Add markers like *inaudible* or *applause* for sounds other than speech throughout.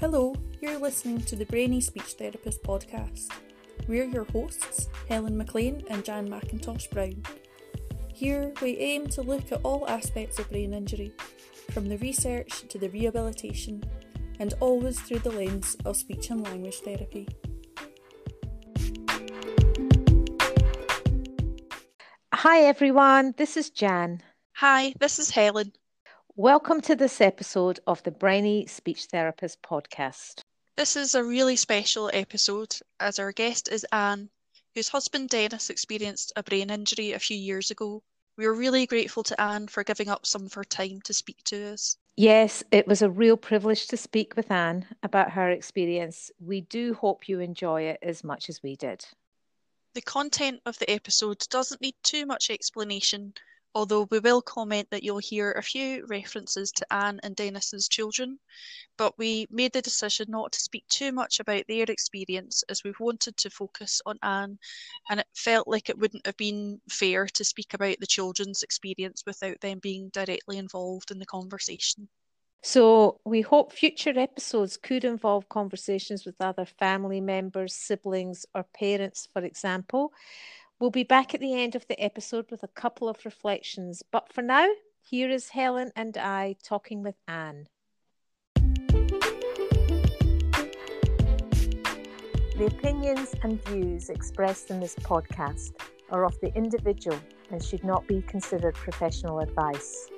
Hello, you're listening to the Brainy Speech Therapist podcast. We're your hosts, Helen McLean and Jan McIntosh Brown. Here, we aim to look at all aspects of brain injury, from the research to the rehabilitation, and always through the lens of speech and language therapy. Hi everyone, this is Jan. Hi, this is Helen. Welcome to this episode of the Brainy Speech Therapist podcast. This is a really special episode as our guest is Anne, whose husband Dennis experienced a brain injury a few years ago. We are really grateful to Anne for giving up some of her time to speak to us. Yes, it was a real privilege to speak with Anne about her experience. We do hope you enjoy it as much as we did. The content of the episode doesn't need too much explanation, although we will comment that you'll hear a few references to Anne and Dennis's children, but we made the decision not to speak too much about their experience as we wanted to focus on Anne, and it felt like it wouldn't have been fair to speak about the children's experience without them being directly involved in the conversation. So, we hope future episodes could involve conversations with other family members, siblings, or parents, for example. We'll be back at the end of the episode with a couple of reflections, but for now, here is Helen and I talking with Anne. The opinions and views expressed in this podcast are of the individual and should not be considered professional advice.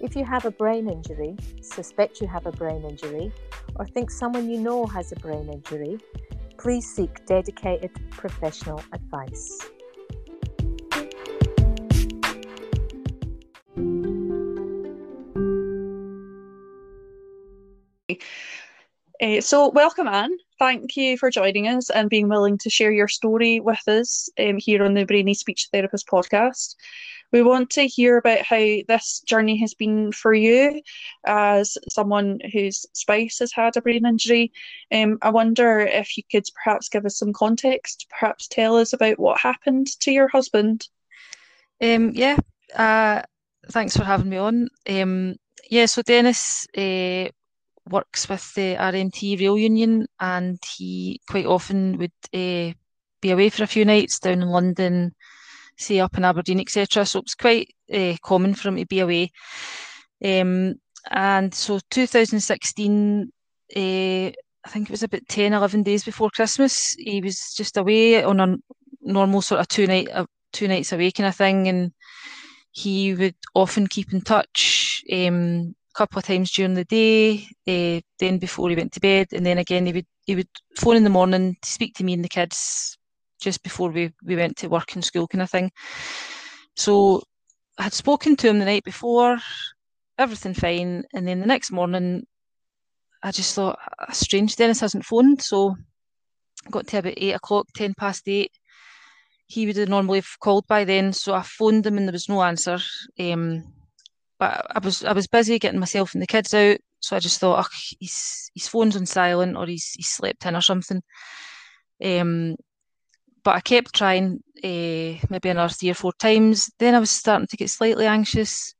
If you have a brain injury, suspect you have a brain injury, or think someone you know has a brain injury, please seek dedicated professional advice. Uh, so, welcome, Anne. Thank you for joining us and being willing to share your story with us um, here on the Brainy Speech Therapist podcast. We want to hear about how this journey has been for you as someone whose spouse has had a brain injury. Um, I wonder if you could perhaps give us some context, perhaps tell us about what happened to your husband. Um, yeah, uh, thanks for having me on. Um, yeah, so Dennis uh, works with the RMT Rail Union, and he quite often would uh, be away for a few nights down in London, say up in Aberdeen, etc. So it was quite uh, common for him to be away. Um, and so 2016, uh, I think it was about 10, 11 days before Christmas, he was just away on a normal sort of two night, uh, two nights away kind of thing, and he would often keep in touch. Um, couple of times during the day, uh, then before he went to bed, and then again he would he would phone in the morning to speak to me and the kids just before we, we went to work and school kind of thing. So I had spoken to him the night before, everything fine, and then the next morning I just thought, strange, Dennis hasn't phoned, so got to about eight o'clock, ten past eight. He would have normally have called by then, so I phoned him and there was no answer. Um, but I was I was busy getting myself and the kids out, so I just thought, oh, he's his phone's on silent or he's he's slept in or something. Um, but I kept trying, uh, maybe another three or four times. Then I was starting to get slightly anxious,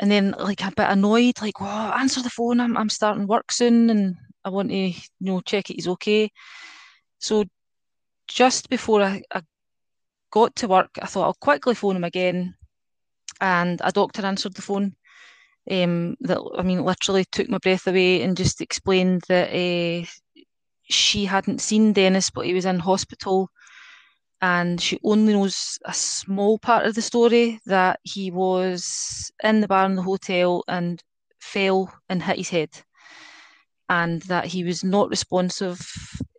and then like a bit annoyed, like, "Oh, answer the phone! I'm I'm starting work soon, and I want to you know check it he's okay." So just before I, I got to work, I thought I'll quickly phone him again and a doctor answered the phone. Um, that I mean, literally took my breath away and just explained that uh, she hadn't seen Dennis, but he was in hospital, and she only knows a small part of the story that he was in the bar in the hotel and fell and hit his head, and that he was not responsive.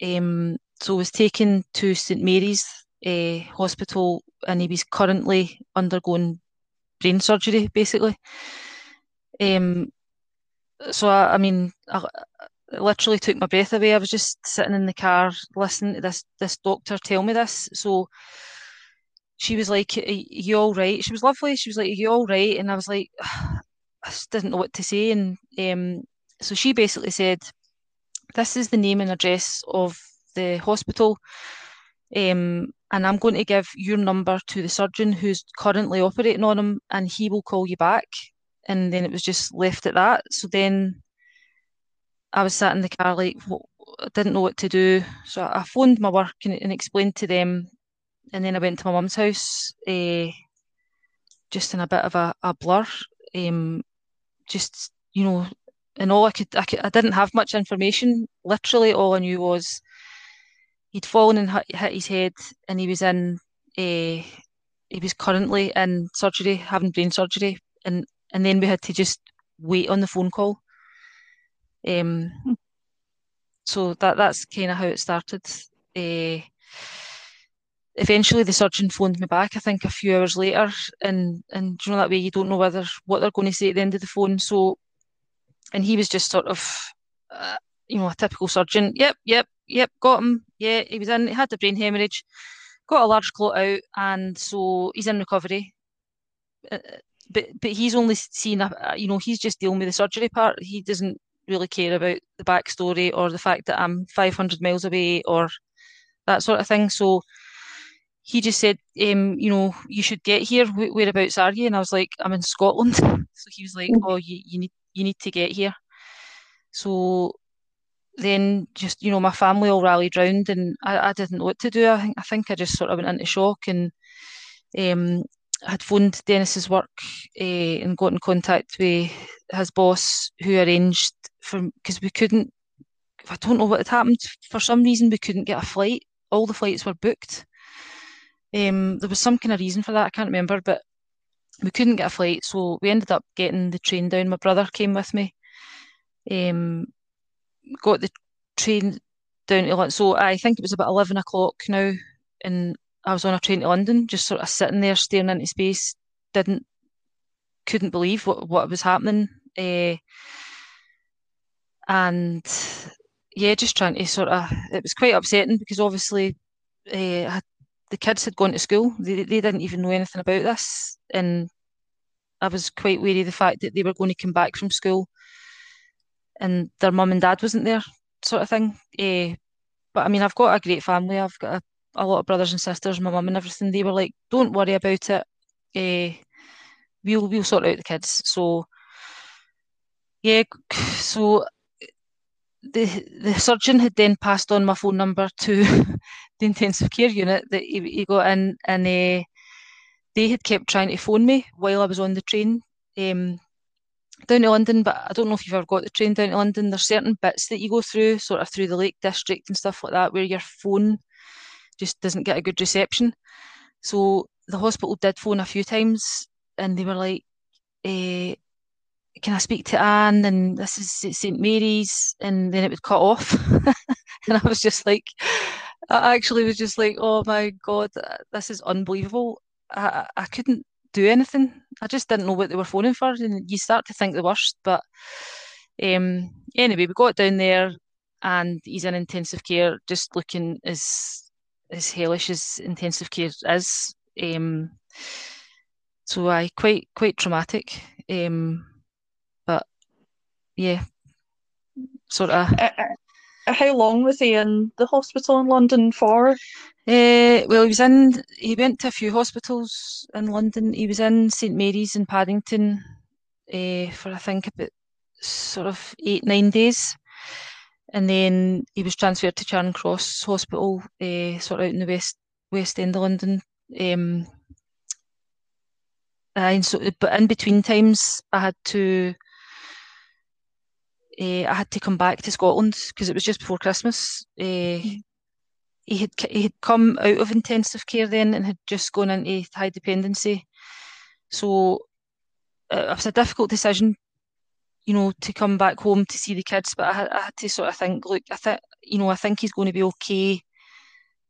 Um, so was taken to St Mary's uh, Hospital, and he was currently undergoing brain surgery, basically. Um, so I, I mean, I, it literally took my breath away. I was just sitting in the car listening to this this doctor tell me this. So she was like, "Are you all right?" She was lovely. She was like, "Are you all right?" And I was like, I just didn't know what to say. And um, so she basically said, "This is the name and address of the hospital." Um, and I'm going to give your number to the surgeon who's currently operating on him, and he will call you back. And then it was just left at that. So then I was sat in the car like I didn't know what to do. So I phoned my work and, and explained to them, and then I went to my mum's house, uh, just in a bit of a, a blur. Um, just you know, and all I could, I could, I didn't have much information. Literally, all I knew was he'd fallen and hit, his head, and he was in. Uh, he was currently in surgery, having brain surgery, and and then we had to just wait on the phone call. Um, hmm. so that that's kind of how it started. Uh, eventually, the surgeon phoned me back. I think a few hours later, and and you know that way you don't know whether what they're going to say at the end of the phone. So, and he was just sort of, uh, you know, a typical surgeon. Yep, yep, yep, got him. Yeah, he was in. He had the brain hemorrhage, got a large clot out, and so he's in recovery. Uh, but but he's only seen a, you know he's just dealing with the surgery part. He doesn't really care about the backstory or the fact that I'm 500 miles away or that sort of thing. So he just said, um, you know, you should get here. Whereabouts are you? And I was like, I'm in Scotland. *laughs* So he was like, mm. oh, you, you need you need to get here. So then just you know my family all rallied round and I, I didn't know what to do. I think I think I just sort of went into shock and um, had phoned Dennis's work uh, and got in contact with his boss who arranged for because we couldn't. I don't know what had happened. For some reason, we couldn't get a flight. All the flights were booked. Um, there was some kind of reason for that. I can't remember, but we couldn't get a flight, so we ended up getting the train down. My brother came with me. Um, got the train down to London. So I think it was about eleven o'clock now, and I was on a train to London, just sort of sitting there staring into space. Didn't, couldn't believe what what was happening. Uh, and yeah, just trying to sort of, it was quite upsetting because obviously uh, the kids had gone to school. They, they didn't even know anything about this. And I was quite wary of the fact that they were going to come back from school and their mum and dad wasn't there, sort of thing. Uh, but I mean, I've got a great family. I've got a, a lot of brothers and sisters, my mum and everything. They were like, "Don't worry about it. Uh, we'll we'll sort out the kids." So yeah, *sighs* so the the surgeon had then passed on my phone number to *laughs* the intensive care unit that he, he got in, and uh, they had kept trying to phone me while I was on the train um, down to London. But I don't know if you've ever got the train down to London. There's certain bits that you go through, sort of through the Lake District and stuff like that, where your phone just doesn't get a good reception. So the hospital did phone a few times, and they were like, eh, "Can I speak to Anne?" And this is St Mary's, and then it would cut off, *laughs* and I was just like, I actually was just like, "Oh my god, this is unbelievable." I, I couldn't do anything. I just didn't know what they were phoning for, and you start to think the worst. But um, anyway, we got down there, and he's in intensive care, just looking as as hellish as intensive care is. Um, so I quite quite traumatic. Um, but yeah, sort of. How long was he in the hospital in London for? Uh, well, he was in. He went to a few hospitals in London. He was in St Mary's in Paddington uh, for I think about sort of eight nine days and then he was transferred to Charing Cross Hospital, uh, sort of out in the west west end of London. Um, and so, but in between times, I had to. Uh, I had to come back to Scotland because it was just before Christmas. Uh, he had he had come out of intensive care then and had just gone into high dependency. So it was a difficult decision you know, to come back home to see the kids. But I, I had to sort of think, look, I think, you know, I think he's going to be okay.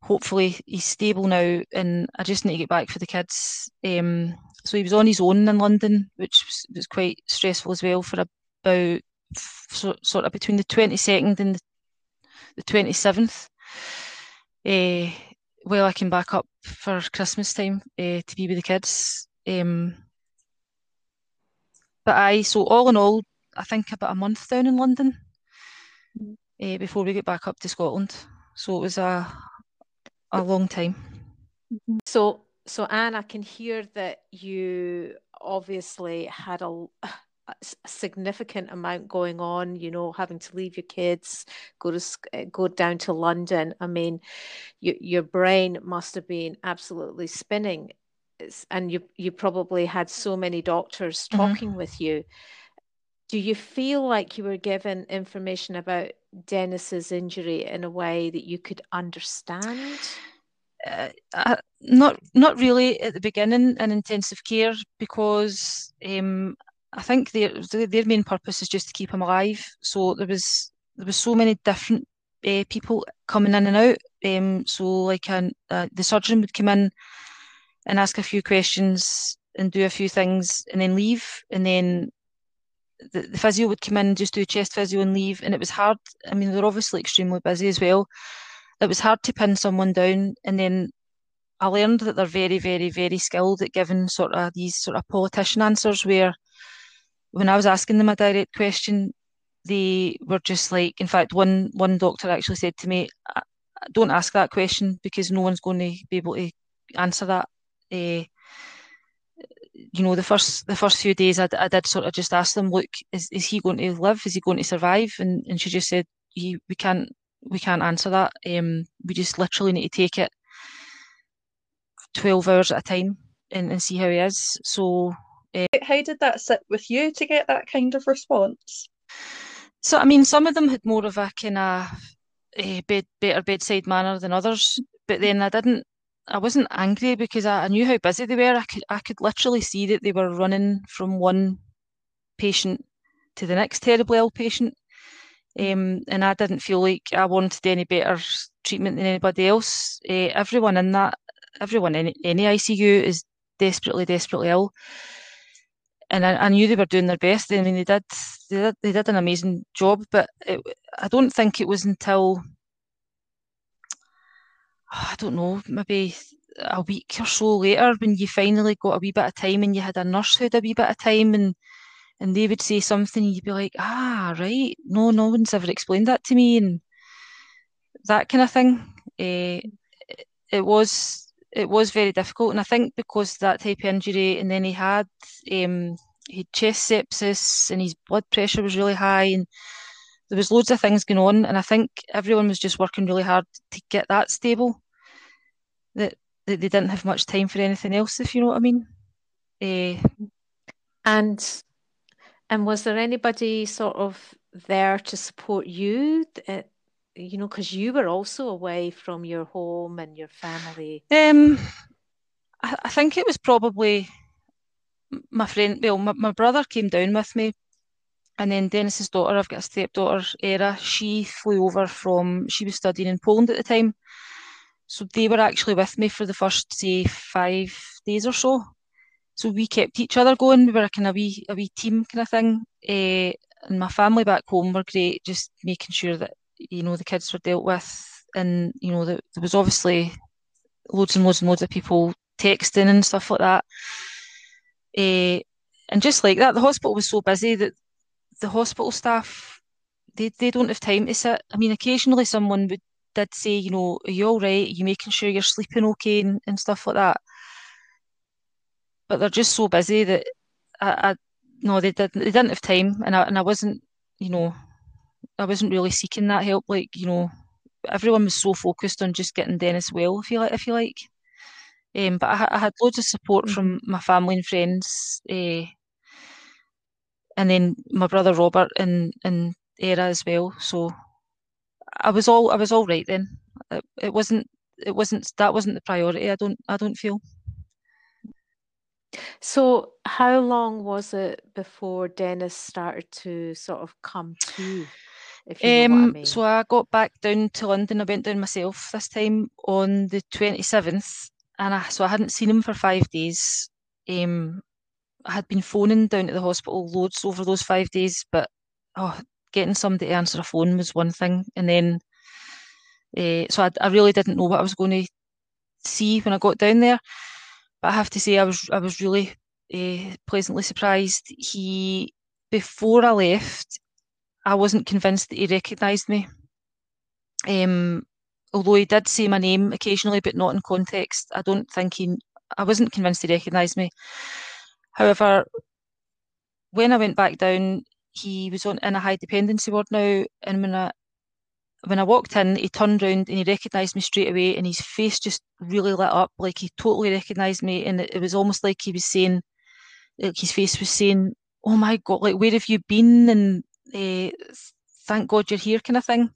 Hopefully, he's stable now, and I just need to get back for the kids. Um, so he was on his own in London, which was, was quite stressful as well for about so, sort of between the twenty second and the twenty seventh. Uh, well, I came back up for Christmas time uh, to be with the kids. Um, but I, so all in all, I think about a month down in London uh, before we get back up to Scotland. So it was a a long time. Mm-hmm. So so Anne, I can hear that you obviously had a a significant amount going on, you know, having to leave your kids, go to eh, go down to London. I mean, you, your brain must have been absolutely spinning, and you you probably had so many doctors mm-hmm. talking mm-hmm. with you. Do you feel like you were given information about Dennis's injury in a way that you could understand? Uh, uh, not not really at the beginning in intensive care because um, I think their their main purpose is just to keep him alive. So there was there was so many different uh, people coming in and out. Um, so like an, uh, the surgeon would come in and ask a few questions and do a few things and then leave, and then the, the physio would come in and just do chest physio and leave. And it was hard. I mean, they're obviously extremely busy as well. It was hard to pin someone down, and then I learned that they're very, very, very skilled at giving sort of these sort of politician answers where when I was asking them a direct question, they were just like, in fact, one one doctor actually said to me, "Don't ask that question because no one's going to be able to answer that." Uh, you know, the first the first few days, I, I did sort of just ask them, "Look, is, is he going to live? Is he going to survive?" And and she just said, "He, "We can't we can't answer that. Um, we just literally need to take it twelve hours at a time and, and see how he is." So uh, How did that sit with you to get that kind of response? So, I mean, some of them had more of a kind of a bed, better bedside manner than others, but then I didn't. I wasn't angry because I, I knew how busy they were. I could I could literally see that they were running from one patient to the next terribly ill patient. Um, and I didn't feel like I wanted any better treatment than anybody else. Uh, everyone in that, everyone in any ICU is desperately, desperately ill and I, I, knew they were doing their best. I mean, they did, they did, they did an amazing job. But it, I don't think it was until I don't know, maybe a week or so later when you finally got a wee bit of time and you had a nurse who had a wee bit of time and and they would say something, you'd be like, ah, right, no, no one's ever explained that to me, and that kind of thing. Uh, it was it was very difficult. And I think because that type of injury, and then he had um, he had chest sepsis, and his blood pressure was really high, and there was loads of things going on. And I think everyone was just working really hard to get that stable. That, that they didn't have much time for anything else, if you know what I mean. Uh, and and was there anybody sort of there to support you you know, because you were also away from your home and your family? Um, I, I think it was probably my friend. Well, my, my brother came down with me, and then Dennis's daughter. I've got a stepdaughter, Era. She flew over from. She was studying in Poland at the time, so they were actually with me for the first say five days or so. So we kept each other going. We were kind of wee a wee team kind of thing. Uh, and my family back home were great, just making sure that you know the kids were dealt with, and you know the, there was obviously loads and loads and loads of people texting and stuff like that. Uh, and just like that, the hospital was so busy that the hospital staff they, they don't have time to sit. I mean, occasionally someone would did say, you know, are you all right? Are you making sure you're sleeping okay and, and stuff like that. But they're just so busy that I, I no, they didn't they didn't have time, and I and I wasn't, you know, I wasn't really seeking that help. Like you know, everyone was so focused on just getting Dennis well. If you like, if you like. Um, but I, I, had loads of support mm-hmm. from my family and friends, uh, and then my brother Robert and and Era as well. So I was all I was all right then. It, it wasn't it wasn't that wasn't the priority. I don't I don't feel. So, how long was it before Dennis started to sort of come to? If you know what I um, mean. So I got back down to London. I went down myself this time on the 27th, and I, so I hadn't seen him for five days. Um, I had been phoning down to the hospital loads over those five days, but oh, getting somebody to answer a phone was one thing, and then uh, so I, I really didn't know what I was going to see when I got down there. But I have to say, I was I was really uh, pleasantly surprised. He before I left, I wasn't convinced that he recognised me. Um, although he did say my name occasionally, but not in context. I don't think he. I wasn't convinced he recognised me. However, when I went back down, he was on in a high dependency ward now, and when I when I walked in, he turned around and he recognised me straight away, and his face just really lit up, like he totally recognised me, and it, it, was almost like he was saying, like his face was saying, "Oh my God, like where have you been?" and uh, "Thank God you're here," kind of thing.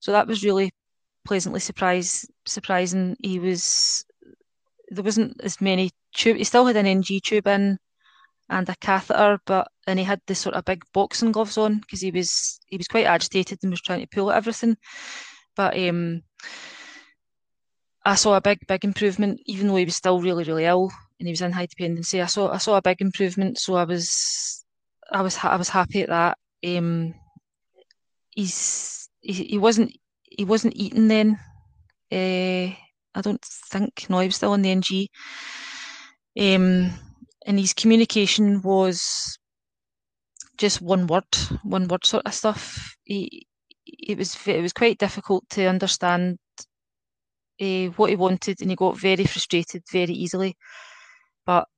So that was really pleasantly surprised, surprising. He was there wasn't as many tube. He still had an NG tube in and a catheter, but and he had this sort of big boxing gloves on because he was he was quite agitated and was trying to pull at everything. But um, I saw a big big improvement, even though he was still really really ill and he was in high dependency. I saw I saw a big improvement, so I was I was I was happy at that. Um, he's he, he wasn't he wasn't eating then. Uh, I don't think no, he was still on the NG. Um, and his communication was just one word, one word sort of stuff. He, it was it was quite difficult to understand uh, what he wanted, and he got very frustrated very easily. But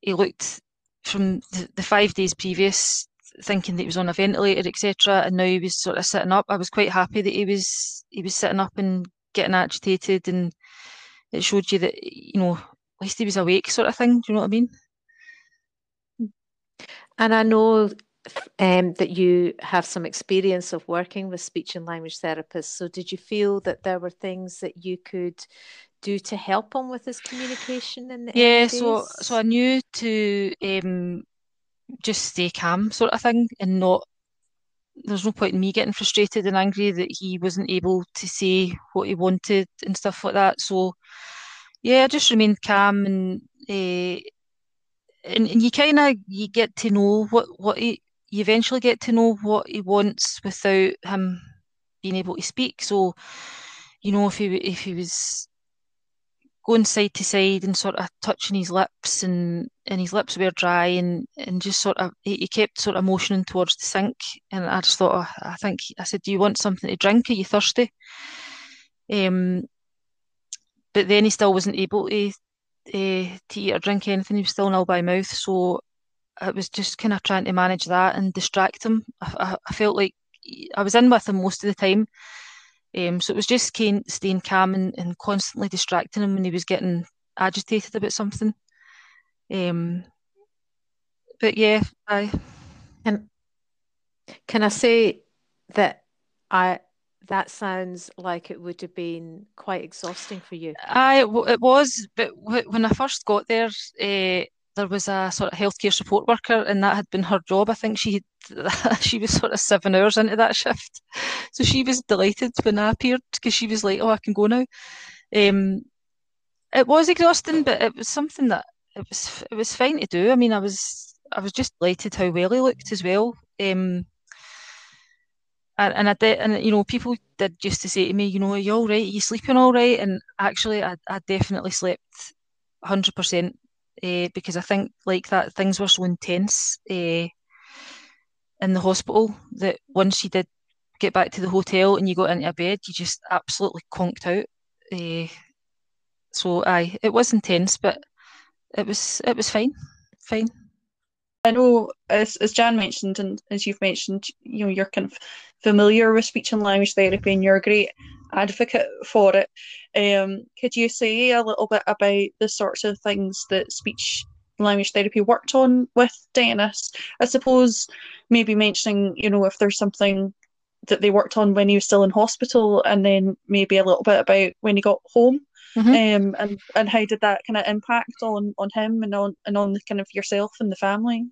he looked from the, the five days previous, thinking that he was on a ventilator, etc., and now he was sort of sitting up. I was quite happy that he was he was sitting up and getting agitated, and it showed you that you know at least he was awake, sort of thing. Do you know what I mean? And I know um, that you have some experience of working with speech and language therapists. So, did you feel that there were things that you could do to help him with his communication? In the yeah, so so I knew to um, just stay calm, sort of thing, and not. There's no point in me getting frustrated and angry that he wasn't able to say what he wanted and stuff like that. So, yeah, I just remained calm and uh, and, and you kind of you get to know what what he you eventually get to know what he wants without him being able to speak. So, you know, if he if he was going side to side and sort of touching his lips and and his lips were dry and and just sort of he, he kept sort of motioning towards the sink. And I just thought oh, I think I said do you want something to drink? Are you thirsty? Um but then he still wasn't able to uh, to eat or drink anything. He was still nil by mouth, so it was just kind of trying to manage that and distract him. I, I, I felt like I was in with him most of the time, um, so it was just staying calm and, and, constantly distracting him when he was getting agitated about something. Um, but yeah, I. And can I say that I that sounds like it would have been quite exhausting for you. I, it was, but when I first got there, uh, there was a sort of healthcare support worker, and that had been her job. I think she *laughs* she was sort of seven hours into that shift, so she was delighted when I appeared because she was like, "Oh, I can go now." Um, it was exhausting, but it was something that it was it was fine to do. I mean, I was I was just delighted how well he looked as well. Um, and, I did, and you know, people did just to say to me, you know, are you all right? Are you sleeping all right? And actually, I, I definitely slept hundred uh, because I think like that things were so intense uh, in the hospital that once you did get back to the hotel and you got into a bed, you just absolutely conked out. Uh, so I, it was intense, but it was it was fine, fine. I know, as as Jan mentioned, and as you've mentioned, you know, you're kind of familiar with speech and language therapy, and you're great advocate for it. Um, could you say a little bit about the sorts of things that speech language therapy worked on with Dennis? I suppose maybe mentioning, you know, if there's something that they worked on when he was still in hospital, and then maybe a little bit about when he got home. Mm-hmm. Um, and and how did that kind of impact on on him and on and on the kind of yourself and the family?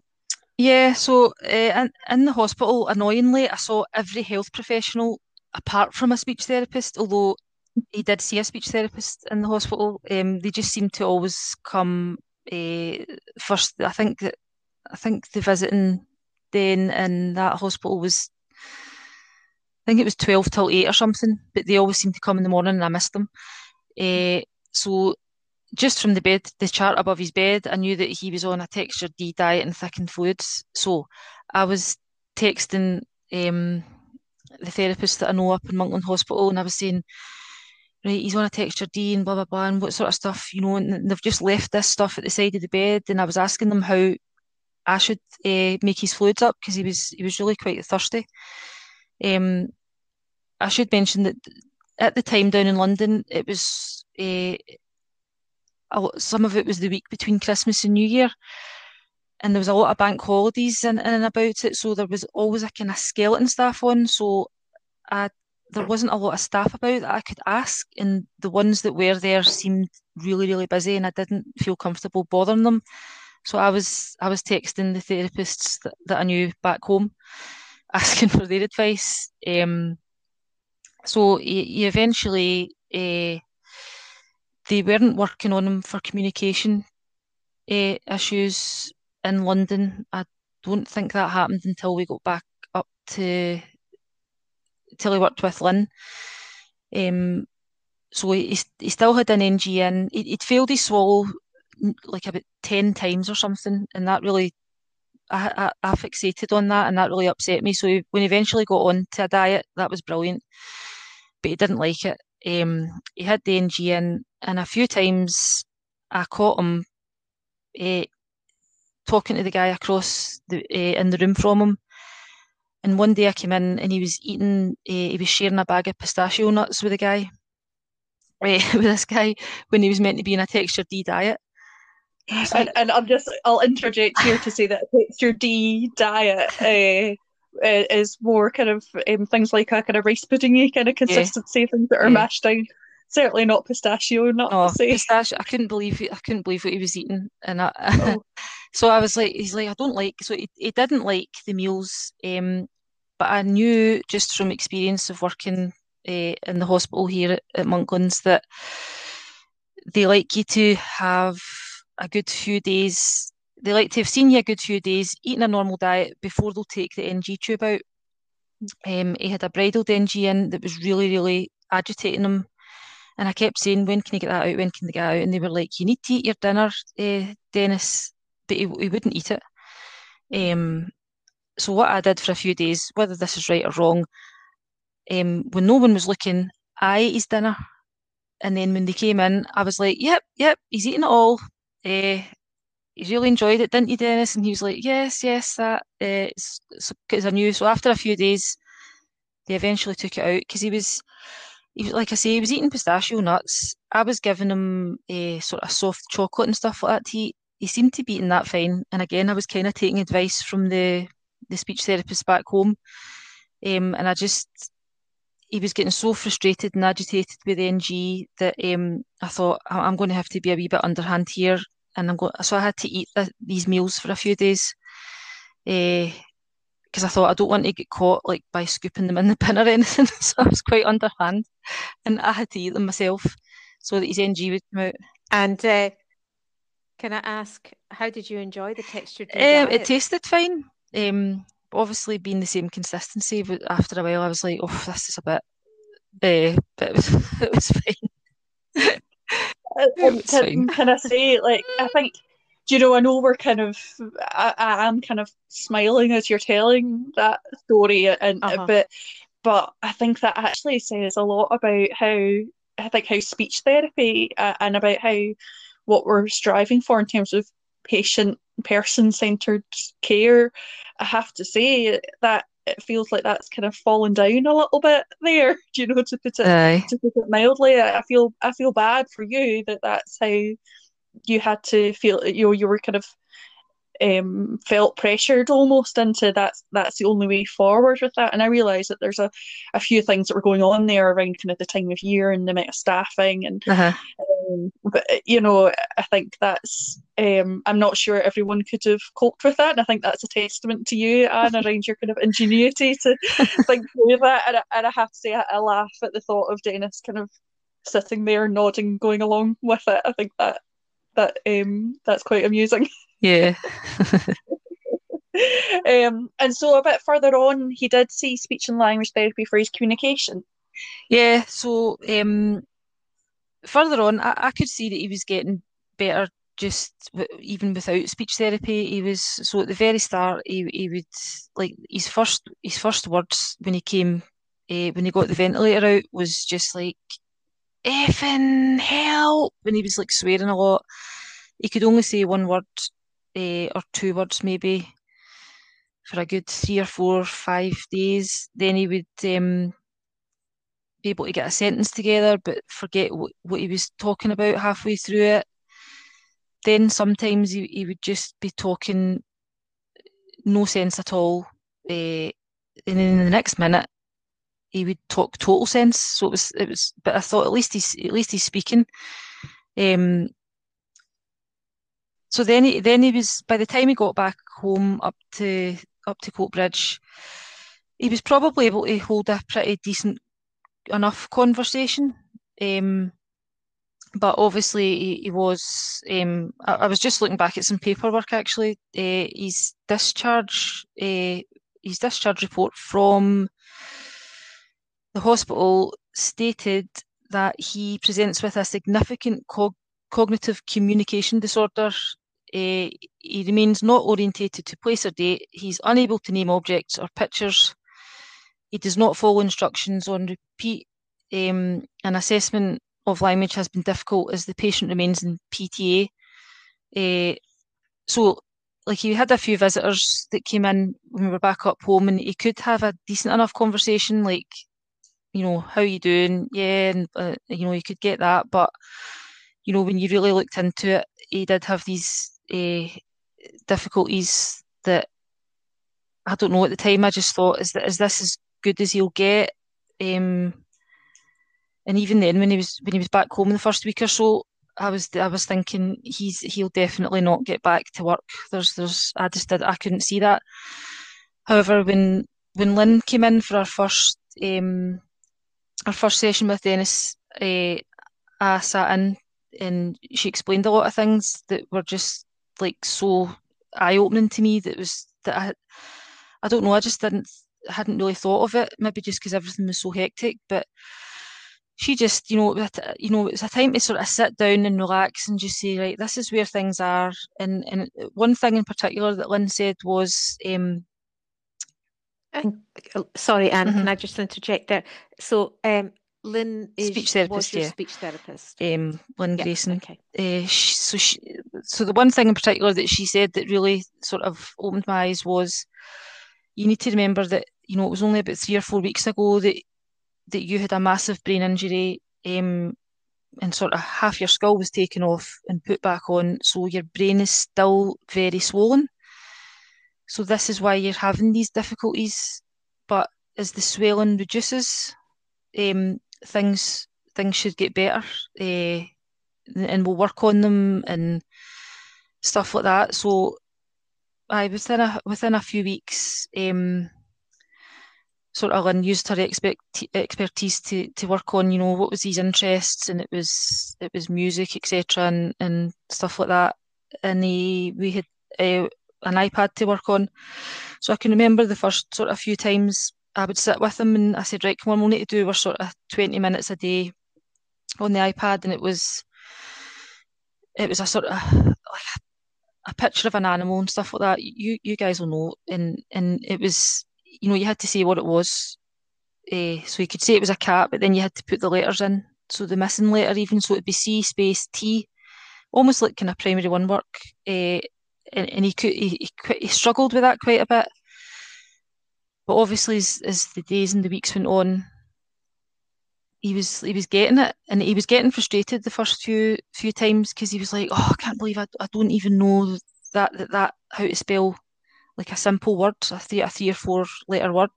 Yeah, so uh, in, in the hospital, annoyingly, I saw every health professional apart from a speech therapist, although he did see a speech therapist in the hospital. Um, they just seem to always come uh, first. I think that I think the visiting then in that hospital was, I think it was twelve till eight or something. But they always seem to come in the morning, and I missed them. Uh, so just from the bed, the chart above his bed, I knew that he was on a textured D diet and thickened fluids. So I was texting um, the therapist that I know up in Monkland Hospital, and I was saying, right, he's on a texture D and blah blah blah, and what sort of stuff, you know, and they've just left this stuff at the side of the bed, and I was asking them how I should uh, make his fluids up because he was he was really quite thirsty. Um, I should mention that at the time down in London, it was uh, some of it was the week between Christmas and New Year, and there was a lot of bank holidays in and about it. So there was always a kind of skeleton staff on. So I, there wasn't a lot of staff about that I could ask, and the ones that were there seemed really really busy, and I didn't feel comfortable bothering them. So I was I was texting the therapists that, that I knew back home, *laughs* asking for their advice. Um, so he, he eventually uh, they weren't working on him for communication uh, issues in London. I don't think that happened until we got back up to till he worked with Lynn. Um, so he, he still had an NG in. He, would failed his swallow like about 10 times or something, and that really, I, I, I fixated on that, and that really upset me. So when he eventually got on to a diet, that was brilliant, but he didn't like it. Um, he had the NG in, and a few times I caught him uh, talking to the guy across the uh, in the room from him. And one day I came in and he was eating, uh, he was sharing a bag of pistachio nuts with a guy, *laughs* with this guy when he was meant to be in a texture D diet. And, like, and, I'm just, I'll interject here to say that texture D diet is more kind of um, things like a kind of rice puddingy kind of consistency, yeah. things that are yeah. mashed down certainly not pistachio not oh, pistachio i couldn't believe it i couldn't believe what he was eating and I, oh. *laughs* so i was like he's like i don't like so he, he didn't like the meals um, but i knew just from experience of working uh, in the hospital here at, monklands that they like you to have a good few days they like to have seen you a good few days eating a normal diet before they'll take the ng tube out um, he had a bridled ng in that was really really agitating him and I kept saying, when can you get that out? When can they get out? And they were like, you need to eat your dinner, uh, Dennis. But he, he wouldn't eat it. Um, so what I did for a few days, whether this is right or wrong, um, when no one was looking, I ate his dinner. And then when they came in, I was like, yep, yep, he's eating it all. Uh, he really enjoyed it, didn't you, Dennis? And he was like, yes, yes, that uh, because I knew. So after a few days, they eventually took it out because he was he was like I say, he was eating pistachio nuts. I was giving him a sort of soft chocolate and stuff like that to eat. He seemed to be eating that fine. And again, I was kind of taking advice from the the speech therapist back home. Um, and I just he was getting so frustrated and agitated with NG that um, I thought I'm going to have to be a wee bit underhand here, and I'm going. So I had to eat the, these meals for a few days. Uh, because I thought I don't want to get caught like by scooping them in the *laughs* bin or anything. *laughs* so I was quite underhand, and I had to eat them myself so that his NG would come out. And uh, can I ask, how did you enjoy the textured? Um, it tasted fine. Um, obviously, being the same consistency, but after a while, I was like, "Oh, this is a bit," uh, but *laughs* it was, it was fine. it was can, fine. can I say, like, I think do you know, I know we're kind of, I, I am kind of smiling as you're telling that story, and uh-huh. but, but I think that actually says a lot about how I think how speech therapy uh, and about how what we're striving for in terms of patient person centered care. I have to say that it feels like that's kind of fallen down a little bit there. Do *laughs* you know to put it Aye. to put it mildly? I feel I feel bad for you that that's how you had to feel you know you were kind of um, felt pressured almost into that that's the only way forward with that and I realised that there's a, a few things that were going on there around kind of the time of year and the amount of staffing and uh-huh. um, but you know I think that's um, I'm not sure everyone could have coped with that and I think that's a testament to you Anne *laughs* around your kind of ingenuity to *laughs* think through that and I, and I have to say I, I laugh at the thought of Dennis kind of sitting there nodding going along with it I think that that um that's quite amusing. *laughs* Yeah. *laughs* um, and so a bit further on, he did see speech and language therapy for his communication. Yeah. So um, further on, I, I could see that he was getting better just even without speech therapy he was so at the very start he, he would like his first his first words when he came uh, when he got the ventilator out was just like effing help when he was like swearing a lot. He could only say one word uh, or two words maybe for a good three or four, or five days. Then he would um, be able to get a sentence together, but forget what, what he was talking about halfway through it. Then sometimes he, he would just be talking no sense at all. Uh, and then in the next minute, he would talk total sense. So it was, it was. But I thought at least he's at least he's speaking. Um, so then he then he was by the time he got back home up to up to Coatbridge, he was probably able to hold a pretty decent enough conversation. Um, but obviously he, he was. Um, I, I, was just looking back at some paperwork actually. Uh, his discharge, uh, his discharge report from the hospital stated that he presents with a significant cognitive communication disorder. Uh, he remains not orientated to place or date. He's unable to name objects or pictures. He does not follow instructions on repeat. Um, an assessment of language has been difficult as the patient remains in PTA. Uh, eh, so, like, he had a few visitors that came in when we were back up home, and he could have a decent enough conversation, like, you know, how you doing? Yeah, and uh, you know, you could get that, but you know, when you really looked into it, he did have these uh, difficulties that I don't know at the time. I just thought, is that is this as good as he'll get? Um, and even then, when he was when he was back home in the first week or so, I was I was thinking he's he'll definitely not get back to work. There's there's I just did I couldn't see that. However, when when Lynn came in for our first um, our first session with Dennis, uh, I sat in and she explained a lot of things that were just like so eye opening to me. That was that I I don't know. I just didn't hadn't really thought of it. Maybe just because everything was so hectic, but she just, you know, you know, it's a time to sort of sit down and relax and just say, right, this is where things are. And and one thing in particular that Lynn said was, um, and, sorry, Anne, mm-hmm. can I just interject there? So, um, Lynn is speech therapist, your yeah. speech therapist. Um, Lynn yeah, Grayson. Okay. Uh, she, so, she, so the one thing in particular that she said that really sort of opened my eyes was, you need to remember that you know it was only about three or four weeks ago that that you had a massive brain injury um, and sort of half your skull was taken off and put back on, so your brain is still very swollen. So this is why you're having these difficulties. But as the swelling reduces, um, things things should get better, uh, and we'll work on them and stuff like that. So, I within a within a few weeks, um, sort of Lynn used her expertise to, to work on, you know, what was his interests, and it was it was music, etc., and, and stuff like that. And he, we had uh, an iPad to work on, so I can remember the first sort of few times I would sit with him, and I said, right, come on, we'll need to do our sort of twenty minutes a day on the iPad, and it was it was a sort of like a, a picture of an animal and stuff like that. You you guys will know, and and it was you know, you had to say what it was. Uh, so you could say it was a cat, but then you had to put the letters in. So the missing letter, even so, it'd be C space T, almost like kind of primary one work. Uh, and, and he could he, he, he struggled with that quite a bit. But obviously, as, as the days and the weeks went on, he was he was getting it, and he was getting frustrated the first few few times because he was like, "Oh, I can't believe I, I don't even know that that that how to spell like a simple word, a three, a three or four letter word.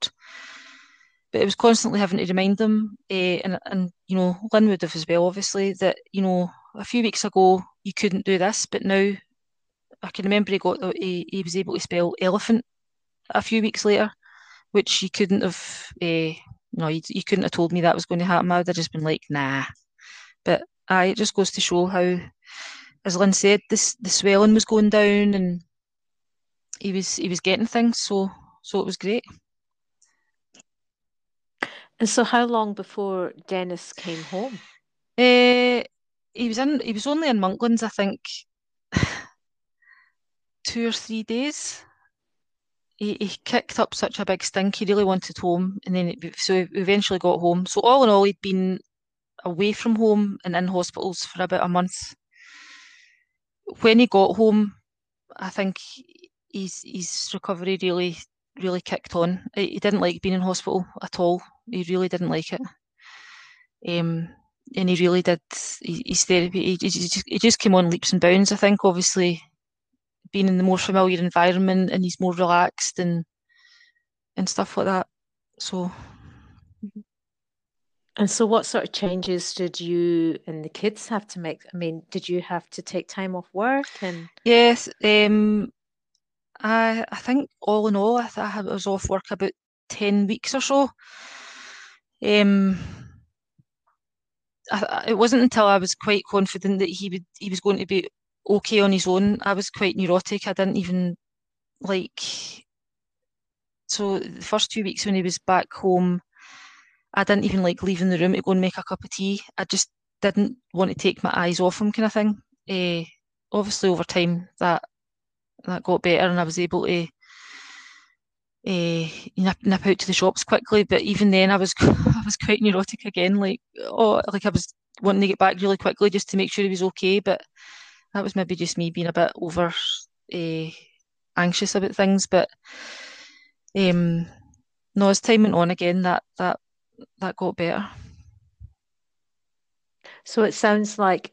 But it was constantly having to remind them, uh, and and you know, Lynn would have as well, obviously, that you know, a few weeks ago you couldn't do this, but now I can remember he got he, he was able to spell elephant a few weeks later, which he couldn't have. Uh, no, you, you couldn't have told me that was going to happen. I would have just been like, nah. But uh, it just goes to show how, as Lynn said, this the swelling was going down and he was he was getting things, so so it was great. And so, how long before Dennis came home? Uh, he was in. He was only in Monklands, I think, *sighs* two or three days. He, he kicked up such a big stink. He really wanted home, and then it, so he eventually got home. So all in all, he'd been away from home and in hospitals for about a month. When he got home, I think his his recovery really really kicked on. He didn't like being in hospital at all. He really didn't like it. Um, and he really did his therapy. He, he, just, he just came on leaps and bounds. I think obviously being in the more familiar environment and he's more relaxed and and stuff like that. So. And so, what sort of changes did you and the kids have to make? I mean, did you have to take time off work? And yes, um, I I think all in all, I, I was off work about ten weeks or so. Um, I, it wasn't until I was quite confident that he would he was going to be okay on his own. I was quite neurotic. I didn't even like. So the first two weeks when he was back home, I didn't even like leaving the room to go and make a cup of tea. I just didn't want to take my eyes off him, kind of thing. Uh, obviously, over time that that got better, and I was able to uh, nip, nip out to the shops quickly. But even then, I was *laughs* I was quite neurotic again. Like oh, like I was wanting to get back really quickly just to make sure he was okay. But that was maybe just me being a bit over uh, anxious about things. But um, no, as time went on again, that that that got better. So it sounds like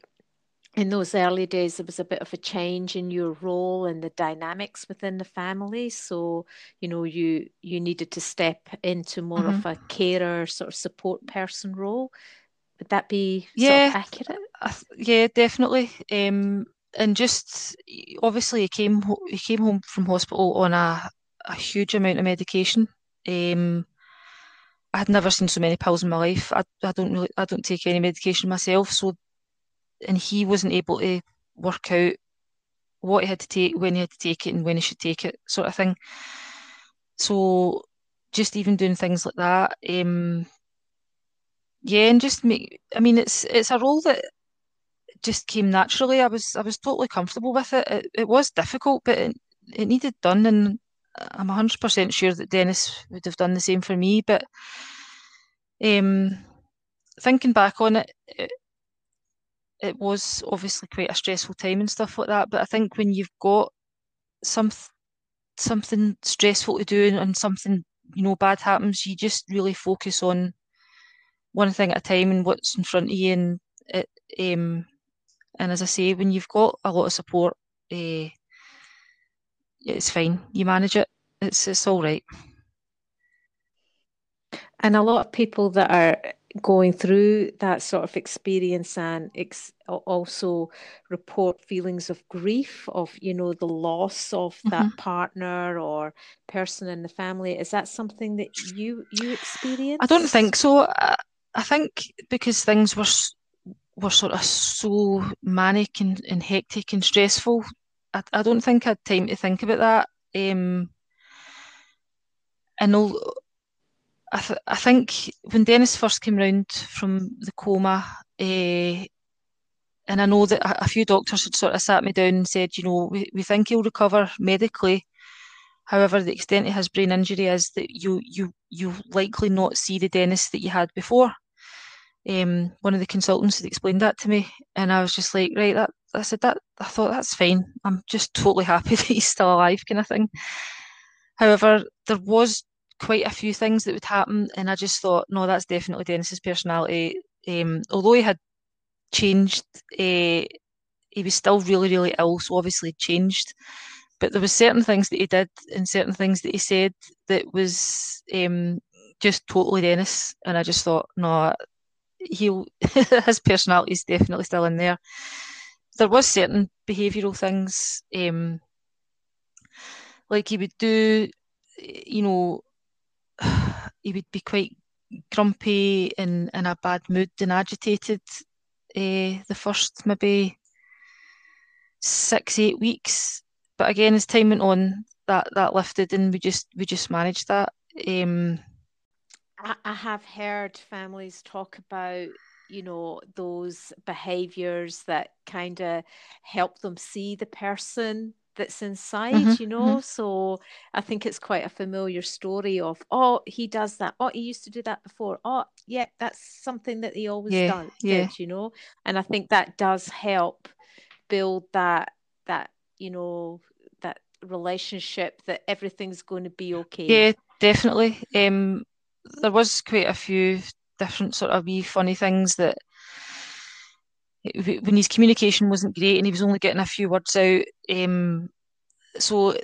in those early days there was a bit of a change in your role and the dynamics within the family so you know you you needed to step into more mm-hmm. of a carer sort of support person role would that be yeah accurate yeah definitely um and just obviously he came he came home from hospital on a, a huge amount of medication um I had never seen so many pills in my life. I, I don't really I don't take any medication myself, so and he wasn't able to work out what he had to take, when he had to take it, and when he should take it, sort of thing. So just even doing things like that, um, yeah, and just make. I mean, it's it's a role that just came naturally. I was I was totally comfortable with it. It, it was difficult, but it, it needed done, and I'm hundred percent sure that Dennis would have done the same for me. But um, thinking back on it, it it was obviously quite a stressful time and stuff like that. But I think when you've got some something stressful to do and something you know bad happens, you just really focus on one thing at a time and what's in front of you. And it, um, and as I say, when you've got a lot of support, uh, it's fine. You manage it. It's it's all right. And a lot of people that are going through that sort of experience and ex- also report feelings of grief of you know the loss of mm-hmm. that partner or person in the family is that something that you you experience i don't think so i, think because things were were sort of so manic and, and hectic and stressful I, I don't think i had time to think about that um and all I, th- I think when Dennis first came round from the coma, uh, and I know that a, a, few doctors had sort of sat me down and said, you know, we, we think he'll recover medically. However, the extent of his brain injury is that you you you likely not see the Dennis that you had before. Um, one of the consultants had explained that to me, and I was just like, right, that I said that I thought that's fine. I'm just totally happy *laughs* that he's still alive, kind of thing. However, there was quite a few things that would happen, and I just thought, no, that's definitely Dennis's personality. Um, although he had changed, uh, he was still really, really ill, so obviously changed. But there was certain things that he did and certain things that he said that was um, just totally Dennis, and I just thought, no, he *laughs* his personality is definitely still in there. There was certain behavioural things, um, like he would do, you know, *sighs* he would be quite grumpy and in a bad mood and agitated uh, the first maybe six eight weeks but again as time went on that that lifted and we just we just managed that um, I, I have heard families talk about you know those behaviors that kind of help them see the person that's inside, mm-hmm, you know. Mm-hmm. So I think it's quite a familiar story of, oh, he does that. Oh, he used to do that before. Oh, yeah, that's something that he always yeah, done, yeah. did, you know. And I think that does help build that that you know that relationship that everything's going to be okay? Yeah, definitely. Um, there was quite a few different sort of wee funny things that when his communication wasn't great and he was only getting a few words out. Um, so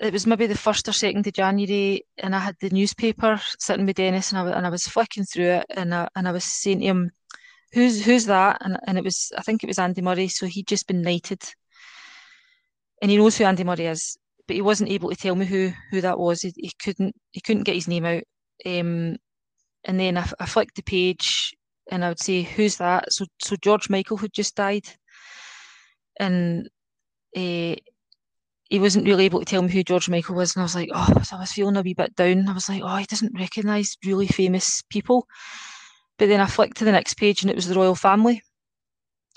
it was maybe the first or second of January, and I had the newspaper sitting with Dennis, and I, and I was flicking through it, and I, and I was saying to him, "Who's who's that?" And and it was I think it was Andy Murray, so he'd just been knighted, and he knows who Andy Murray is, but he wasn't able to tell me who who that was. He, he couldn't he couldn't get his name out. Um, and then I, I flicked the page, and I would say, "Who's that?" So so George Michael had just died, and. Uh, he wasn't really able to tell me who George Michael was, and I was like, oh, so I was feeling a wee bit down. I was like, oh, he doesn't recognise really famous people. But then I flicked to the next page, and it was the royal family.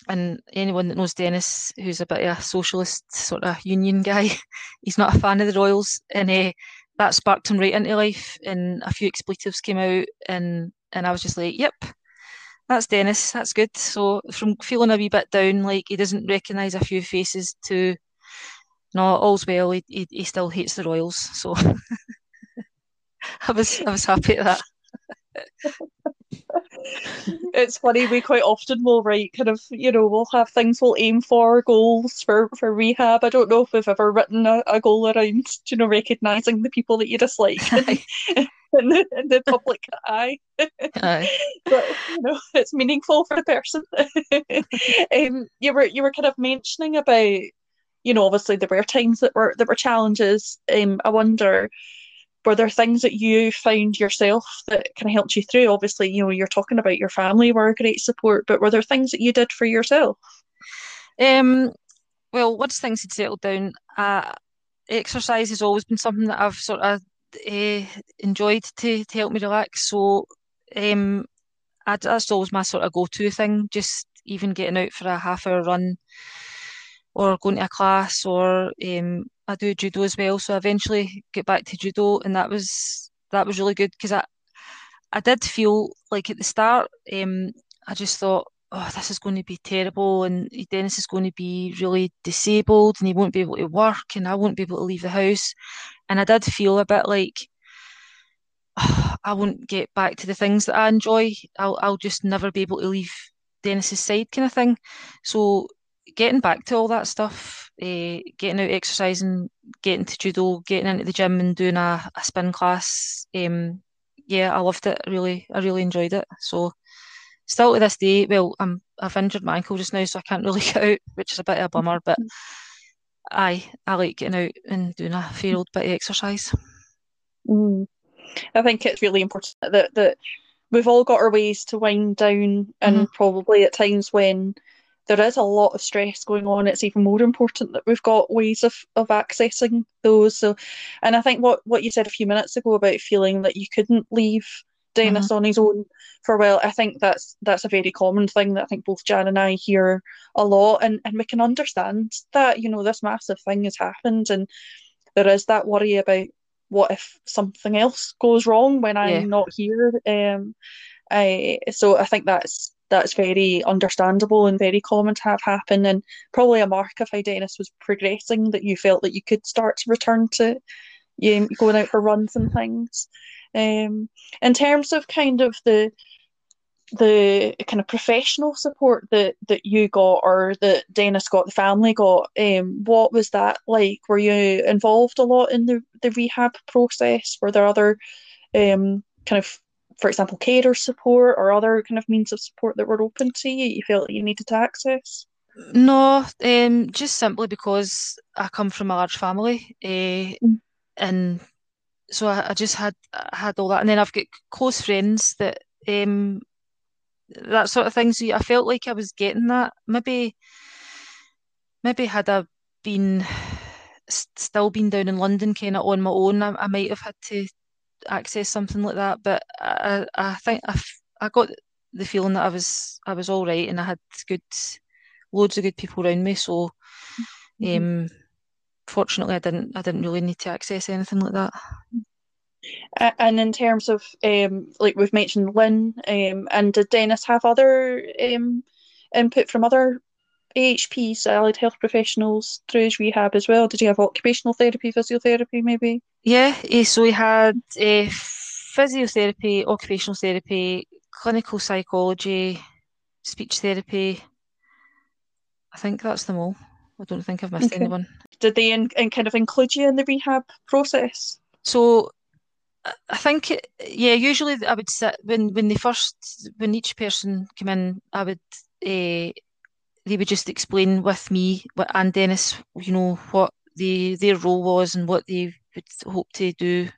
And anyone that knows Dennis, who's a bit of a socialist sort of union guy, *laughs* he's not a fan of the royals, and uh, that sparked him right into life. And a few expletives came out, and and I was just like, yep, that's Dennis, that's good. So from feeling a wee bit down, like he doesn't recognise a few faces, to no, all's well. He, he, he still hates the Royals, so *laughs* I was I was happy at that. *laughs* it's funny we quite often will write kind of you know we'll have things we'll aim for goals for for rehab. I don't know if we've ever written a, a goal around you know recognizing the people that you dislike *laughs* in, the, in the public eye. *laughs* But you know it's meaningful for the person. *laughs* Um, you were you were kind of mentioning about you know, obviously there were times that were that were challenges. Um, I wonder, were there things that you found yourself that kind of helped you through? Obviously, you know, you're talking about your family were a great support, but were there things that you did for yourself? Um, well, once things had settled down, uh, exercise has always been something that I've sort of uh, enjoyed to, to help me relax. So, um, I, that's always my sort of go-to thing. Just even getting out for a half-hour run or going to a class or um, I do judo as well. So eventually get back to judo, and that was that was really good because I I did feel like at the start um, I just thought oh this is going to be terrible and Dennis is going to be really disabled and he won't be able to work and I won't be able to leave the house and I did feel a bit like *sighs* I won't get back to the things that I enjoy. I'll I'll just never be able to leave Dennis's side kind of thing. So getting back to all that stuff, uh, getting out exercising, getting to judo, getting into the gym and doing a, a spin class. Um, yeah, I loved it. Really, I really enjoyed it. So still to this day, well, I'm I've injured my ankle just now, so I can't really *laughs* get out, which is a bit of a bummer. But I I like getting out and doing a fair old bit of exercise. Mm. I think it's really important that that we've all got our ways to wind down, and mm-hmm. probably at times when there is a lot of stress going on. It's even more important that we've got ways of, of accessing those. So, and I think what, what you said a few minutes ago about feeling that you couldn't leave Dennis mm-hmm. on his own for a while, I think that's that's a very common thing that I think both Jan and I hear a lot, and and we can understand that you know this massive thing has happened, and there is that worry about what if something else goes wrong when I'm yeah. not here. Um, I so I think that's that's very understandable and very common to have happen and probably a mark of how Dennis was progressing that you felt that you could start to return to um, going out for runs and things. Um, in terms of kind of the the kind of professional support that that you got or that Dennis got, the family got, um, what was that like? Were you involved a lot in the, the rehab process? Were there other um, kind of for example, carer support or other kind of means of support that were open to you, you felt that you needed to access? No, um, just simply because I come from a large family, uh, mm. and so I, I, just had I had all that, and then I've got close friends that um, that sort of thing. So I felt like I was getting that. Maybe, maybe had I been still been down in London, kind of on my own, I, I might have had to access something like that. But I, I think I, I got the feeling that I was I was all right and I had good loads of good people around me. So mm-hmm. um, fortunately, I didn't I didn't really need to access anything like that. And in terms of um, like we've mentioned Lynn, um, and did Dennis have other um, input from other AHPs, allied health professionals, through his rehab as well? Did he have occupational therapy, physiotherapy, maybe? Yeah, eh, so he had uh, physiotherapy, occupational therapy, clinical psychology, speech therapy. I think that's them all. I don't think I've missed okay. anyone. Did they in, in kind of include you in the rehab process? So I think, yeah, usually I would sit when when they first when each person came in, I would uh, they would just explain with me and Dennis, you know, what the their role was and what they would hope to do,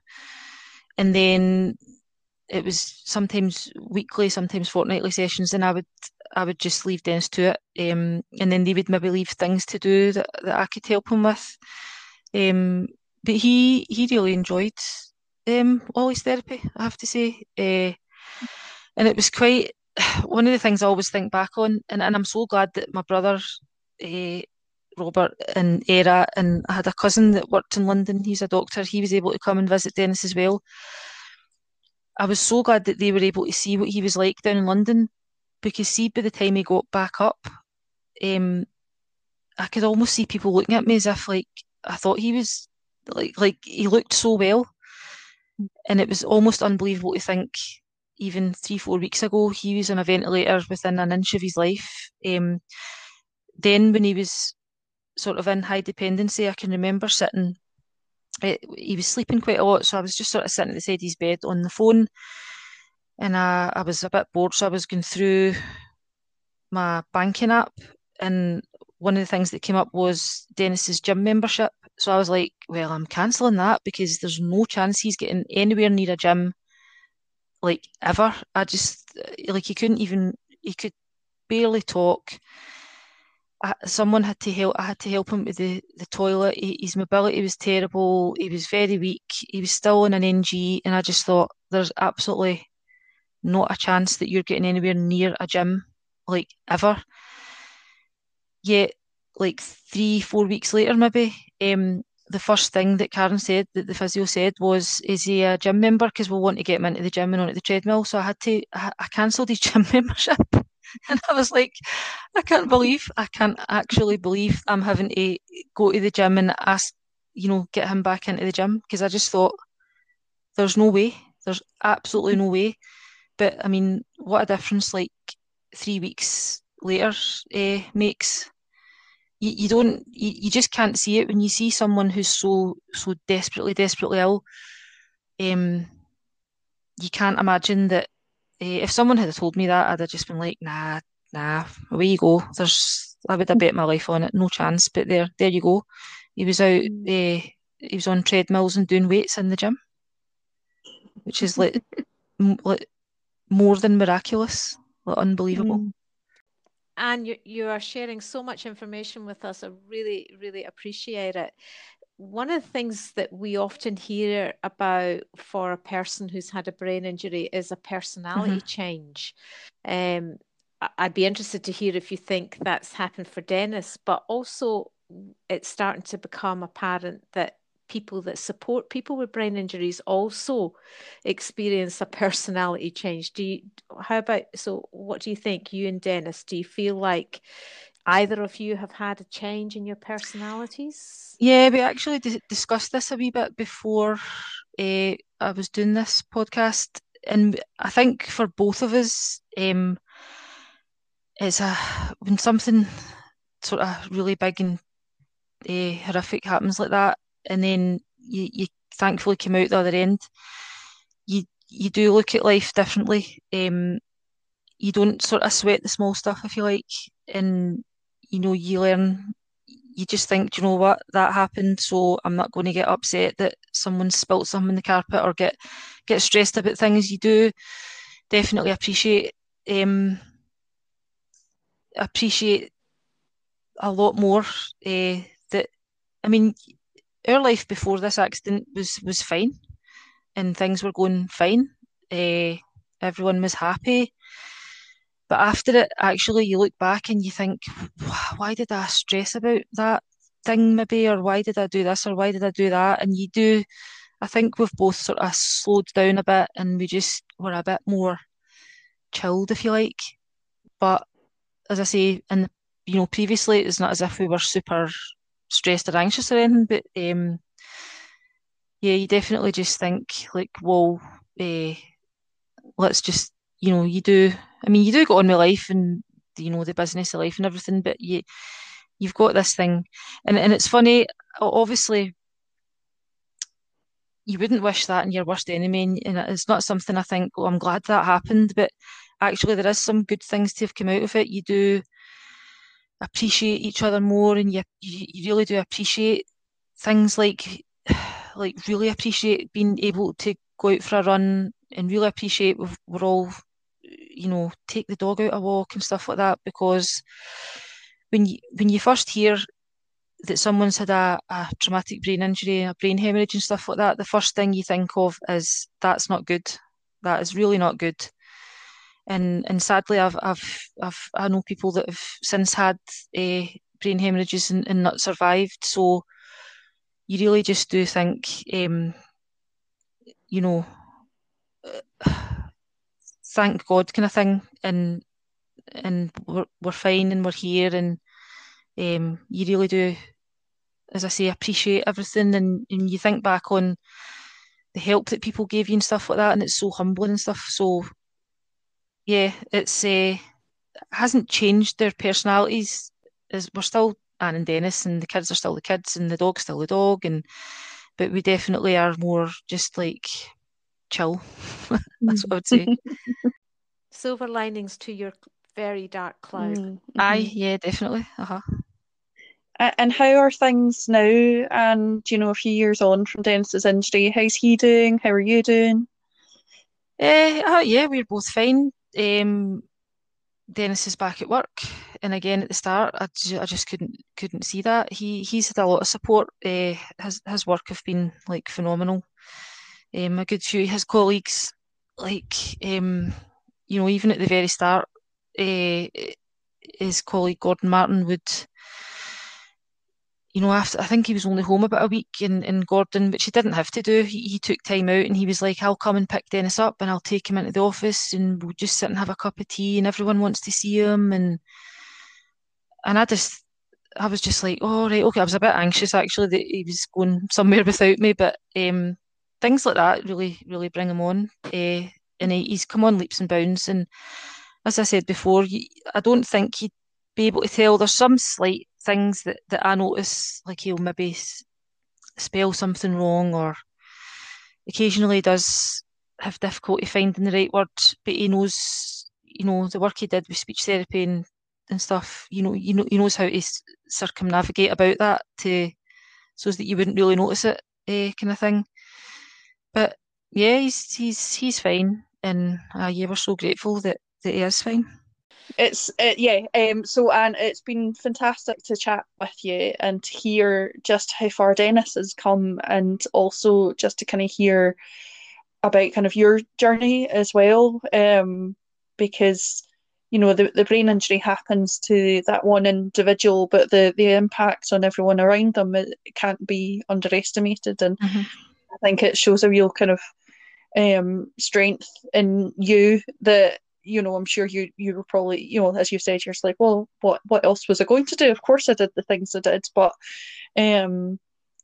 and then it was sometimes weekly, sometimes fortnightly sessions, and I would I would just leave Dennis to it, um, and then they would maybe leave things to do that, that I could help him with. Um, but he he really enjoyed um, all his therapy, I have to say. Uh, and it was quite *sighs* one of the things I always think back on, and, and I'm so glad that my brother, uh, Robert, and Era, and I had a cousin that worked in London, he's a doctor, he was able to come and visit Dennis as well. I was so glad that they were able to see what he was like down in London, because see, by the time he got back up, um, I could almost see people looking at me as if like I thought he was like like he looked so well and it was almost unbelievable to think even three, four weeks ago, he was on a ventilator within an inch of his life. Um, then, when he was sort of in high dependency, I can remember sitting, it, eh, he was sleeping quite a lot, so I was just sort of sitting at the side of his bed on the phone, and I, I was a bit bored, so I was going through my banking app, and one of the things that came up was Dennis's gym membership. So I was like, well, I'm cancelling that because there's no chance he's getting anywhere near a gym like ever. I just like he couldn't even he could barely talk. I, someone had to help. I had to help him with the the toilet. He, his mobility was terrible. He was very weak. He was still in an NG, and I just thought there's absolutely not a chance that you're getting anywhere near a gym like ever. Yet like three, four weeks later, maybe, um, the first thing that Karen said, that the physio said, was, "Is he a gym member? Because we'll want to get him into the gym and onto the treadmill." So I had to, I, I cancelled his *laughs* gym membership, and I was like, I can't believe, I can't actually believe I'm having to go to the gym and ask, you know, get him back into the gym because I just thought, there's no way, there's absolutely no way. But I mean, what a difference! Like three weeks later uh, makes you, you don't you, you just can't see it when you see someone who's so so desperately desperately ill. Um you can't imagine that uh, if someone had told me that I'd have just been like nah nah away you go. There's I would have bet my life on it. No chance. But there there you go. He was out uh, he was on treadmills and doing weights in the gym which is like, m- like more than miraculous like unbelievable. Mm and you, you are sharing so much information with us. I really, really appreciate it. One of the things that we often hear about for a person who's had a brain injury is a personality mm-hmm. change. Um, I'd be interested to hear if you think that's happened for Dennis, but also it's starting to become apparent that people that support people with brain injuries also experience a personality change. Do you, how about, so what do you think, you and Dennis? Do you feel like either of you have had a change in your personalities? Yeah, we actually d- discussed this a wee bit before uh, I was doing this podcast. And I think for both of us, um, it's a when something sort of really big and uh, horrific happens like that, and then you, you thankfully come out the other end, you you do look at life differently. Um, you don't sort of sweat the small stuff, if you like, and you know you learn. You just think, you know what, that happened, so I'm not going to get upset that someone spilt something in the carpet or get get stressed about things. You do definitely appreciate um, appreciate a lot more. Uh, that I mean, our life before this accident was was fine, and things were going fine. Uh, everyone was happy. But after it, actually, you look back and you think, why did I stress about that thing, maybe, or why did I do this, or why did I do that? And you do, I think we've both sort of slowed down a bit and we just were a bit more chilled, if you like. But as I say, and you know, previously it's not as if we were super stressed or anxious or anything, but um, yeah, you definitely just think like, well, uh, let's just, you know, you do. I mean, you do go on with life and you know the business of life and everything, but you you've got this thing, and and it's funny. Obviously, you wouldn't wish that in your worst enemy, and it's not something I think. Oh, I'm glad that happened, but actually, there is some good things to have come out of it. You do appreciate each other more, and you you really do appreciate things like *sighs* like really appreciate being able to go out for a run and really appreciate we're all you know take the dog out a walk and stuff like that because when you when you first hear that someone's had a, a traumatic brain injury, a brain hemorrhage and stuff like that, the first thing you think of is that's not good. That is really not good. And and sadly, I've I've I've I know people that have since had uh, brain hemorrhages and, and not survived. So you really just do think, um, you know, *sighs* thank God kind of thing, and and we're we're fine and we're here, and um, you really do, as I say, appreciate everything, and, and you think back on the help that people gave you and stuff like that, and it's so humbling and stuff. So yeah, it's uh, hasn't changed their personalities. Is we're still Anne and Dennis, and the kids are still the kids, and the dog's still the dog, and but we definitely are more just like chill. *laughs* That's what I would say. *laughs* Silver linings to your very dark cloud. Mm-hmm. Aye, yeah, definitely. Uh-huh. And how are things now? And you know, a few years on from Dennis's injury, how's he doing? How are you doing? Uh, uh yeah, we're both fine. Um, Dennis is back at work, and again at the start, I, I just couldn't couldn't see that. He he's had a lot of support. Uh, his his work have been like phenomenal. Um, a good few his colleagues, like um, you know, even at the very start, uh, his colleague Gordon Martin would you know, after I think he was only home about a week in, in Gordon, which he didn't have to do. He, he took time out and he was like, I'll come and pick Dennis up and I'll take him into the office and we'll just sit and have a cup of tea and everyone wants to see him and and I just I was just like, oh right, okay. I was a bit anxious actually that he was going somewhere *laughs* without me, but um, things like that really, really bring him on. Uh, and he, he's come on leaps and bounds. And as I said before, I don't think he'd be able to tell. There's some slight things that, that I notice, like he'll maybe spell something wrong or occasionally does have difficulty finding the right word, but he knows, you know, the work he did with speech therapy and, and stuff, you know, you know, he knows how to circumnavigate about that to so that you wouldn't really notice it, uh, kind of thing. But yeah, he's he's he's fine, and uh, yeah, we're so grateful that that he is fine. It's uh, yeah. Um. So and it's been fantastic to chat with you and to hear just how far Dennis has come, and also just to kind of hear about kind of your journey as well. Um. Because you know the, the brain injury happens to that one individual, but the the impact on everyone around them it can't be underestimated, and mm-hmm. I think it shows a real kind of um strength in you that you know, I'm sure you you were probably, you know, as you said, you're just like, well, what what else was I going to do? Of course, I did the things I did, but um,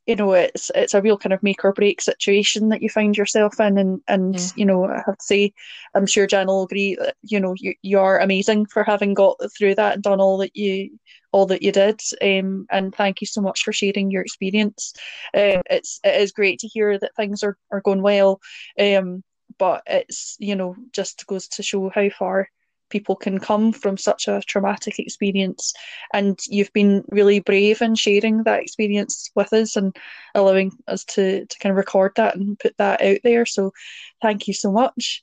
you know, it's it's a real kind of make or break situation that you find yourself in, and and yeah. you know, I have to say, I'm sure Jan will agree that you know you you are amazing for having got through that and done all that you all that you did. Um, and thank you so much for sharing your experience. Um, it's it is great to hear that things are are going well. Um but it's you know just goes to show how far people can come from such a traumatic experience. And you've been really brave in sharing that experience with us and allowing us to, to kind of record that and put that out there. So thank you so much.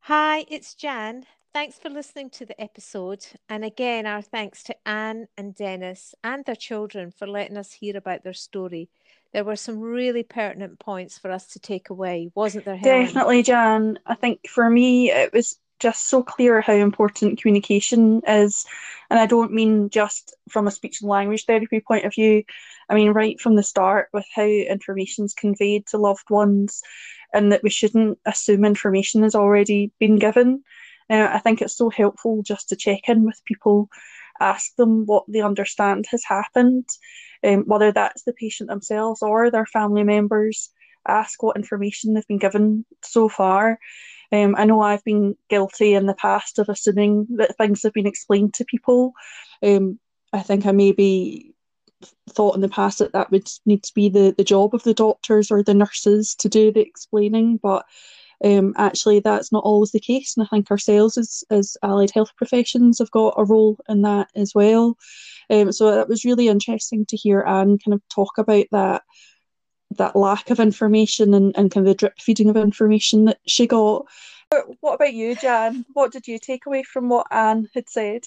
Hi it's jan Thanks for listening to the episode. And again, our thanks to Anne and Dennis and their children for letting us hear about their story. There were some really pertinent points for us to take away, wasn't there? Helen? Definitely, Jan. I think for me, it was just so clear how important communication is. And I don't mean just from a speech and language therapy point of view. I mean, right from the start, with how information is conveyed to loved ones, and that we shouldn't assume information has already been given. Uh, I think it's so helpful just to check in with people, ask them what they understand has happened, um, whether that's the patient themselves or their family members, ask what information they've been given so far. Um, I know I've been guilty in the past of assuming that things have been explained to people. Um, I think I maybe thought in the past that that would need to be the, the job of the doctors or the nurses to do the explaining, but um, actually that's not always the case. And I think ourselves as, as allied health professions have got a role in that as well. Um, so that was really interesting to hear Anne kind of talk about that that lack of information and, and kind of the drip feeding of information that she got. What about you, Jan? What did you take away from what Anne had said?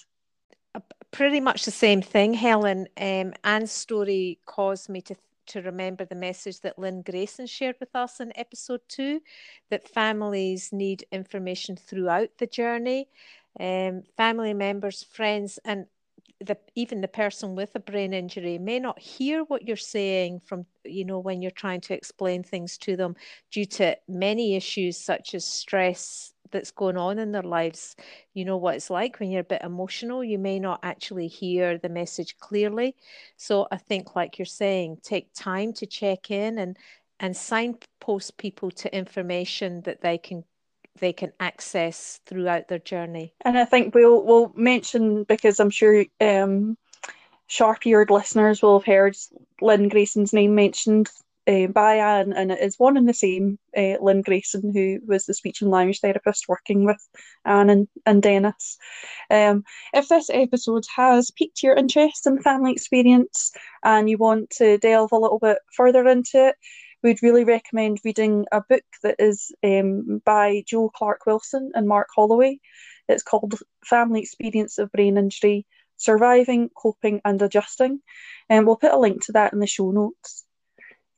Pretty much the same thing, Helen. Um, Anne's story caused me to to remember the message that Lynn Grayson shared with us in episode two that families need information throughout the journey. Um, family members, friends, and the even the person with a brain injury may not hear what you're saying from you know when you're trying to explain things to them due to many issues such as stress that's going on in their lives you know what it's like when you're a bit emotional you may not actually hear the message clearly so i think like you're saying take time to check in and and signpost people to information that they can they can access throughout their journey. And I think we'll we'll mention because I'm sure um, sharp-eared listeners will have heard Lynn Grayson's name mentioned uh, by Anne, and it is one and the same uh, Lynn Grayson, who was the speech and language therapist working with Anne and, and Dennis. Um, if this episode has piqued your interest in family experience and you want to delve a little bit further into it, we'd really recommend reading a book that is um, by Jo Clark-Wilson and Mark Holloway. It's called Family Experience of Brain Injury Surviving, Coping and Adjusting. And we'll put a link to that in the show notes.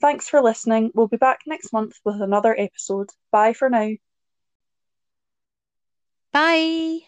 Thanks for listening. We'll be back next month with another episode. Bye for now. Bye.